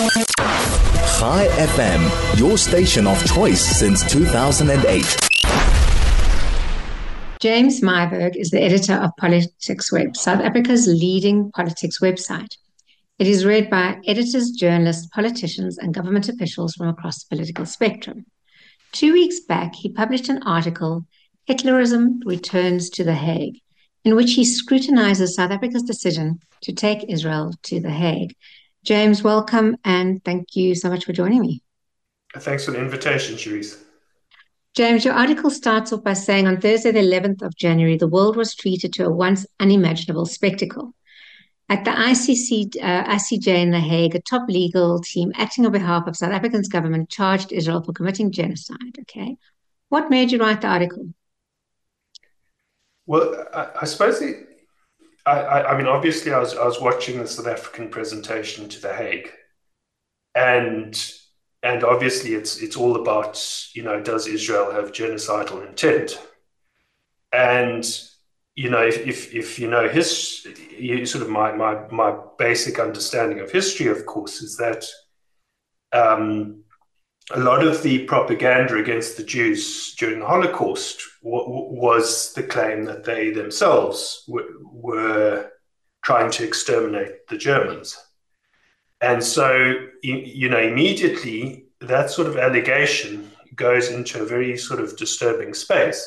Chai FM, your station of choice since 2008. James Myburgh is the editor of Politics Web, South Africa's leading politics website. It is read by editors, journalists, politicians, and government officials from across the political spectrum. Two weeks back, he published an article, Hitlerism Returns to The Hague, in which he scrutinizes South Africa's decision to take Israel to The Hague. James, welcome, and thank you so much for joining me. Thanks for the invitation, Cherise. James, your article starts off by saying on Thursday, the 11th of January, the world was treated to a once unimaginable spectacle. At the ICC, uh, ICJ in The Hague, a top legal team acting on behalf of South Africa's government charged Israel for committing genocide. Okay. What made you write the article? Well, I, I suppose it, I, I, mean, obviously, I was, I was watching the South African presentation to The Hague, and and obviously, it's it's all about you know, does Israel have genocidal intent? And you know, if, if, if you know his, you, sort of my, my, my basic understanding of history, of course, is that um, a lot of the propaganda against the Jews during the Holocaust w- was the claim that they themselves w- were trying to exterminate the Germans. And so, you, know, immediately that sort of allegation goes into a very sort of disturbing space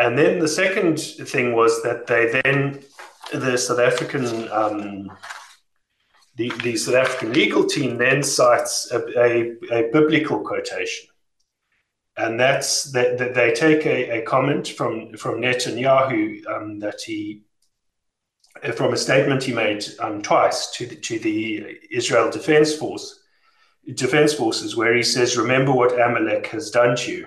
and then the second thing was that they then, the South African, um, the, the South African legal team then cites a, a, a biblical quotation. And that's that, that they take a, a, comment from, from Netanyahu um, that he, from a statement he made um, twice to the, to the Israel Defense Force, Defense Forces, where he says, "Remember what Amalek has done to you."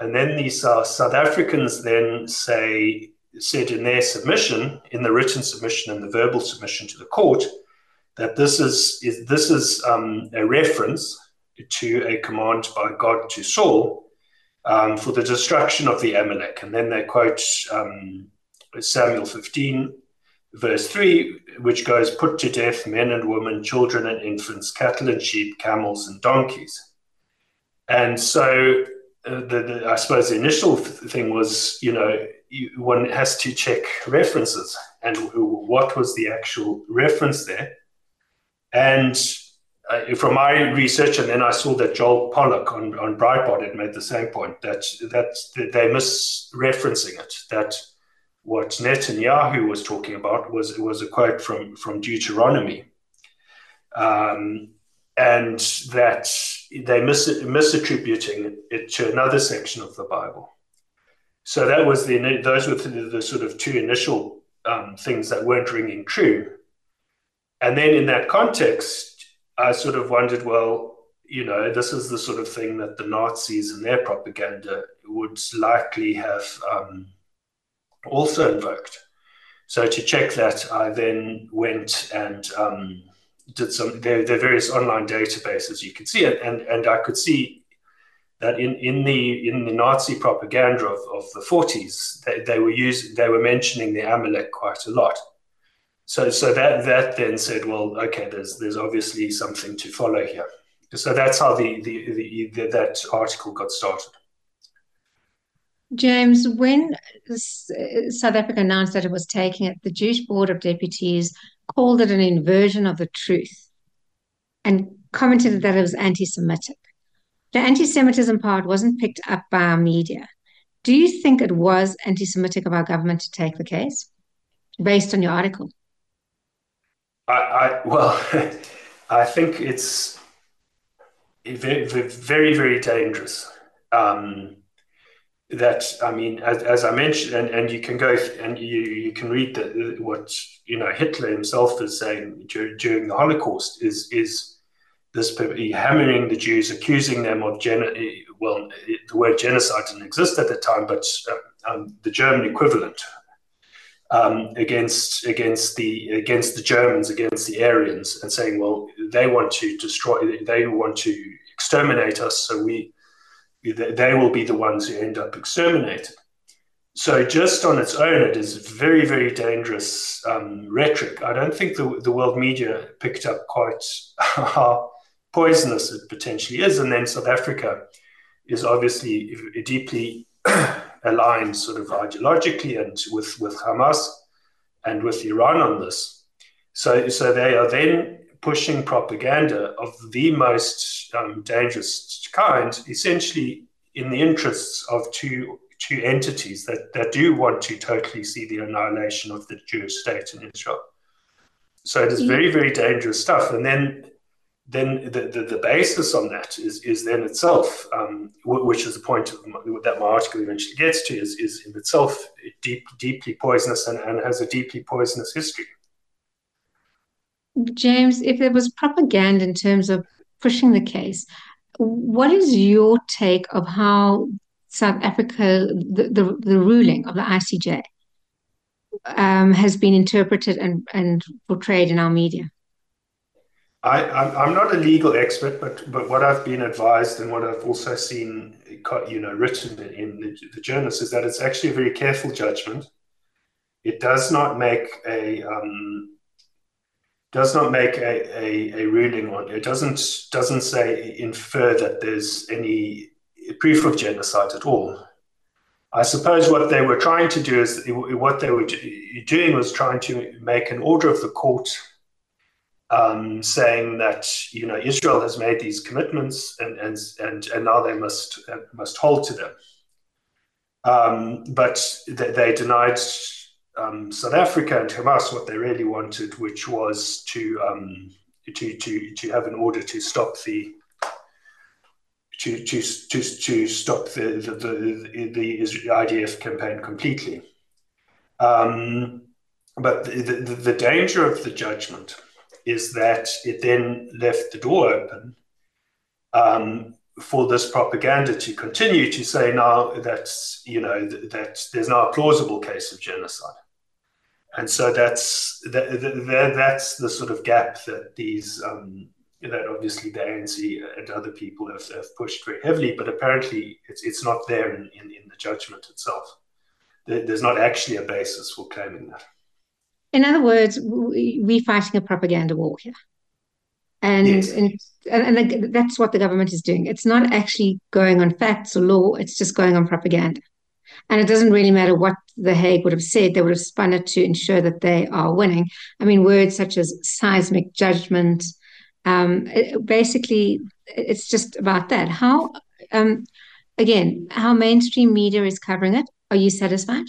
And then these uh, South Africans then say, said in their submission, in the written submission and the verbal submission to the court, that this is, is this is um, a reference to a command by God to Saul um, for the destruction of the Amalek. And then they quote um, Samuel 15, verse 3, which goes, Put to death men and women, children and infants, cattle and sheep, camels and donkeys. And so uh, the, the, I suppose the initial thing was, you know, you, one has to check references and what was the actual reference there. And uh, from my research, and then I saw that Joel Pollak on, on Breitbart had made the same point that that, they misreferencing it. That what Netanyahu was talking about was was a quote from from Deuteronomy, um, and that they mis- misattributing it to another section of the Bible. So that was the those were the, the sort of two initial um, things that weren't ringing true. And then in that context, I sort of wondered, well, you know, this is the sort of thing that the Nazis and their propaganda would likely have um, also invoked. So to check that, I then went and um, did some there, there are various online databases you could see it and and I could see that in, in the in the Nazi propaganda of, of the 40s they, they were using they were mentioning the Amalek quite a lot so so that that then said well okay there's there's obviously something to follow here so that's how the the, the, the that article got started James, when South Africa announced that it was taking it, the Jewish Board of Deputies called it an inversion of the truth and commented that it was anti Semitic. The anti Semitism part wasn't picked up by our media. Do you think it was anti Semitic of our government to take the case based on your article? I, well, I think it's very, very, dangerous. Um, that I mean, as, as I mentioned, and, and you can go and you, you can read the, what you know Hitler himself is saying during, during the Holocaust is is this hammering the Jews, accusing them of gen. Well, the word genocide didn't exist at the time, but uh, um, the German equivalent um, against against the against the Germans, against the Aryans, and saying, well, they want to destroy, they want to exterminate us, so we they will be the ones who end up exterminated. so just on its own, it is very, very dangerous um, rhetoric. I don't think the, the world media picked up quite how poisonous it potentially is. And then South Africa is obviously deeply aligned sort of ideologically and with, with Hamas and with Iran on this. So, so they are then pushing propaganda of the most um, dangerous kind, essentially in the interests of two two entities that, that do want to totally see the annihilation of the Jewish state in Israel. So it is very, very dangerous stuff. And then then the, the, the basis on that is, is then itself, um, which is the point my, that my article eventually gets to, is, is in itself deep, deeply poisonous and, and has a deeply poisonous history. James, if there was propaganda in terms of pushing the case, what is your take of how South Africa, the, the, the ruling of the ICJ um, has been interpreted and, and portrayed in our media? I, I'm not a legal expert, but but what I've been advised and what I've also seen, you know, written in the, the journals is that it's actually a very careful judgment. It does not make a um, does not make a, a, a ruling on it. Doesn't doesn't say infer that there's any proof of genocide at all. I suppose what they were trying to do is what they were doing was trying to make an order of the court um, saying that you know Israel has made these commitments and and and, and now they must uh, must hold to them. Um, but they, they denied um, South Africa and Hamas what they really wanted, which was to um, to to to have an order to stop the to to to, to stop the the, the, the IDF campaign completely. Um, but the, the, the, danger of the judgment is that it then left the door open um, for this propaganda to continue to say now that you know that there's now a plausible case of genocide, and so that's that, that, that's the sort of gap that these um, that obviously the ANC and other people have, have pushed very heavily, but apparently it's, it's not there in, in, in the judgment itself. There, there's not actually a basis for claiming that. In other words, we're fighting a propaganda war here. And, yes. and, and that's what the government is doing. It's not actually going on facts or law, it's just going on propaganda. And it doesn't really matter what The Hague would have said, they would have spun it to ensure that they are winning. I mean, words such as seismic judgment, um, it, basically, it's just about that. How, um, again, how mainstream media is covering it. Are you satisfied?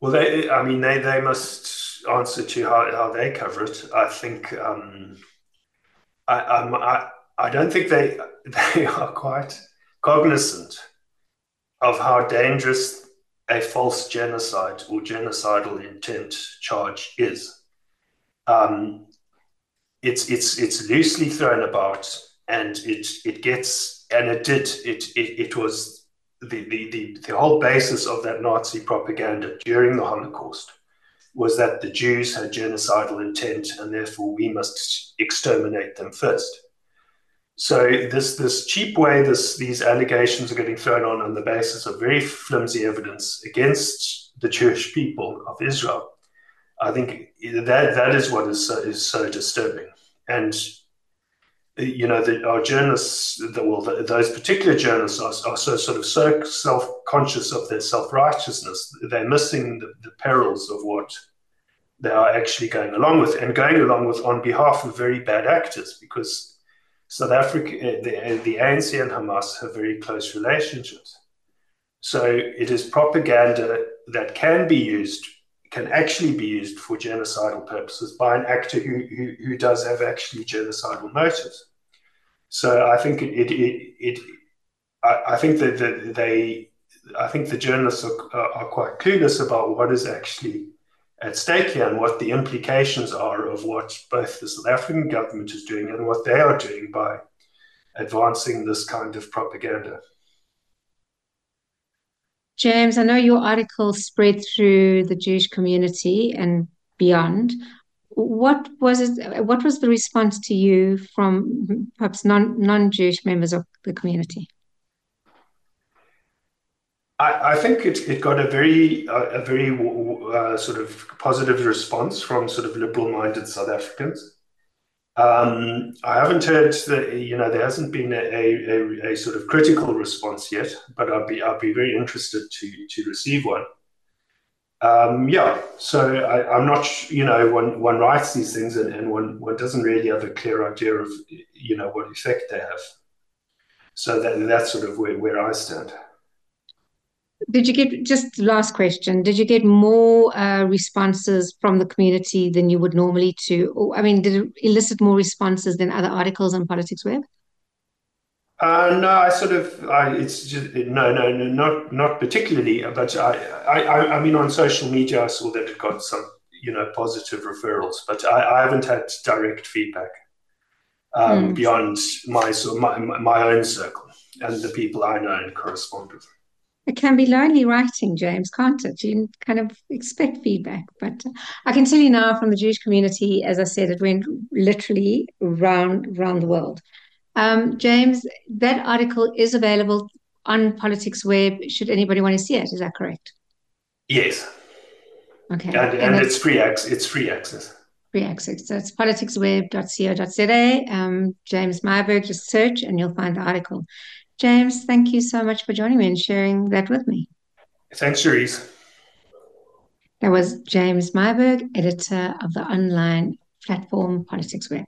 Well, they, I mean, they, they must answer to how, how they cover it. I think, um, I, I, I don't think they, they are quite cognizant of how dangerous a false genocide or genocidal intent charge is. Um, it's it's it's loosely thrown about, and it it gets and it did it it, it was the, the the the whole basis of that Nazi propaganda during the Holocaust was that the Jews had genocidal intent, and therefore we must exterminate them first. So this this cheap way this these allegations are getting thrown on on the basis of very flimsy evidence against the Jewish people of Israel I think that that is what is so, is so disturbing. And you know, the, our journalists, the, well, the, those particular journalists are, are, so sort of so self-conscious of their self-righteousness, they're missing the, the, perils of what they are actually going along with, and going along with on behalf of very bad actors, because South Africa, eh, the, eh, the ANC and Hamas have very close relationships. So it is propaganda that can be used can actually be used for genocidal purposes by an actor who, who, who does have actually genocidal motives. So I think it, it, it, it I, I, think that, that they, I think the journalists are, are quite clueless about what is actually at stake here and what the implications are of what both the South African government is doing and what they are doing by advancing this kind of propaganda. James, I know your article spread through the Jewish community and beyond. What was it? What was the response to you from perhaps non non Jewish members of the community? I, I think it, it got a very uh, a very uh, sort of positive response from sort of liberal-minded South Africans. Um, I haven't heard that you know there hasn't been a, a, a, sort of critical response yet, but I'd be I'd be very interested to to receive one. Um, yeah, so I, am not you know one one writes these things and, and one one doesn't really have a clear idea of you know what effect they have. So that that's sort of where, where I stand. Did you get just last question? Did you get more uh, responses from the community than you would normally to? Or, I mean, did it elicit more responses than other articles on Politics Web? Uh, no, I sort of, I, it's just, no, no, no, not not particularly. But I, I, I mean, on social media, I saw that it got some, you know, positive referrals. But I, I haven't had direct feedback um, mm. beyond my, so my my own circle and the people I know and correspond with. It can be lonely writing, James, can't it? You kind of expect feedback. But I can tell you now from the Jewish community, as I said, it went literally round round the world. Um, James, that article is available on Politics Web. Should anybody want to see it, is that correct? Yes. Okay. And, and, and it's free access. It's free access. Free access. So it's politicsweb.co.za. Um, James Myburgh, just search and you'll find the article. James, thank you so much for joining me and sharing that with me. Thanks, Cherise. That was James Myburgh, editor of the online platform Politics Web.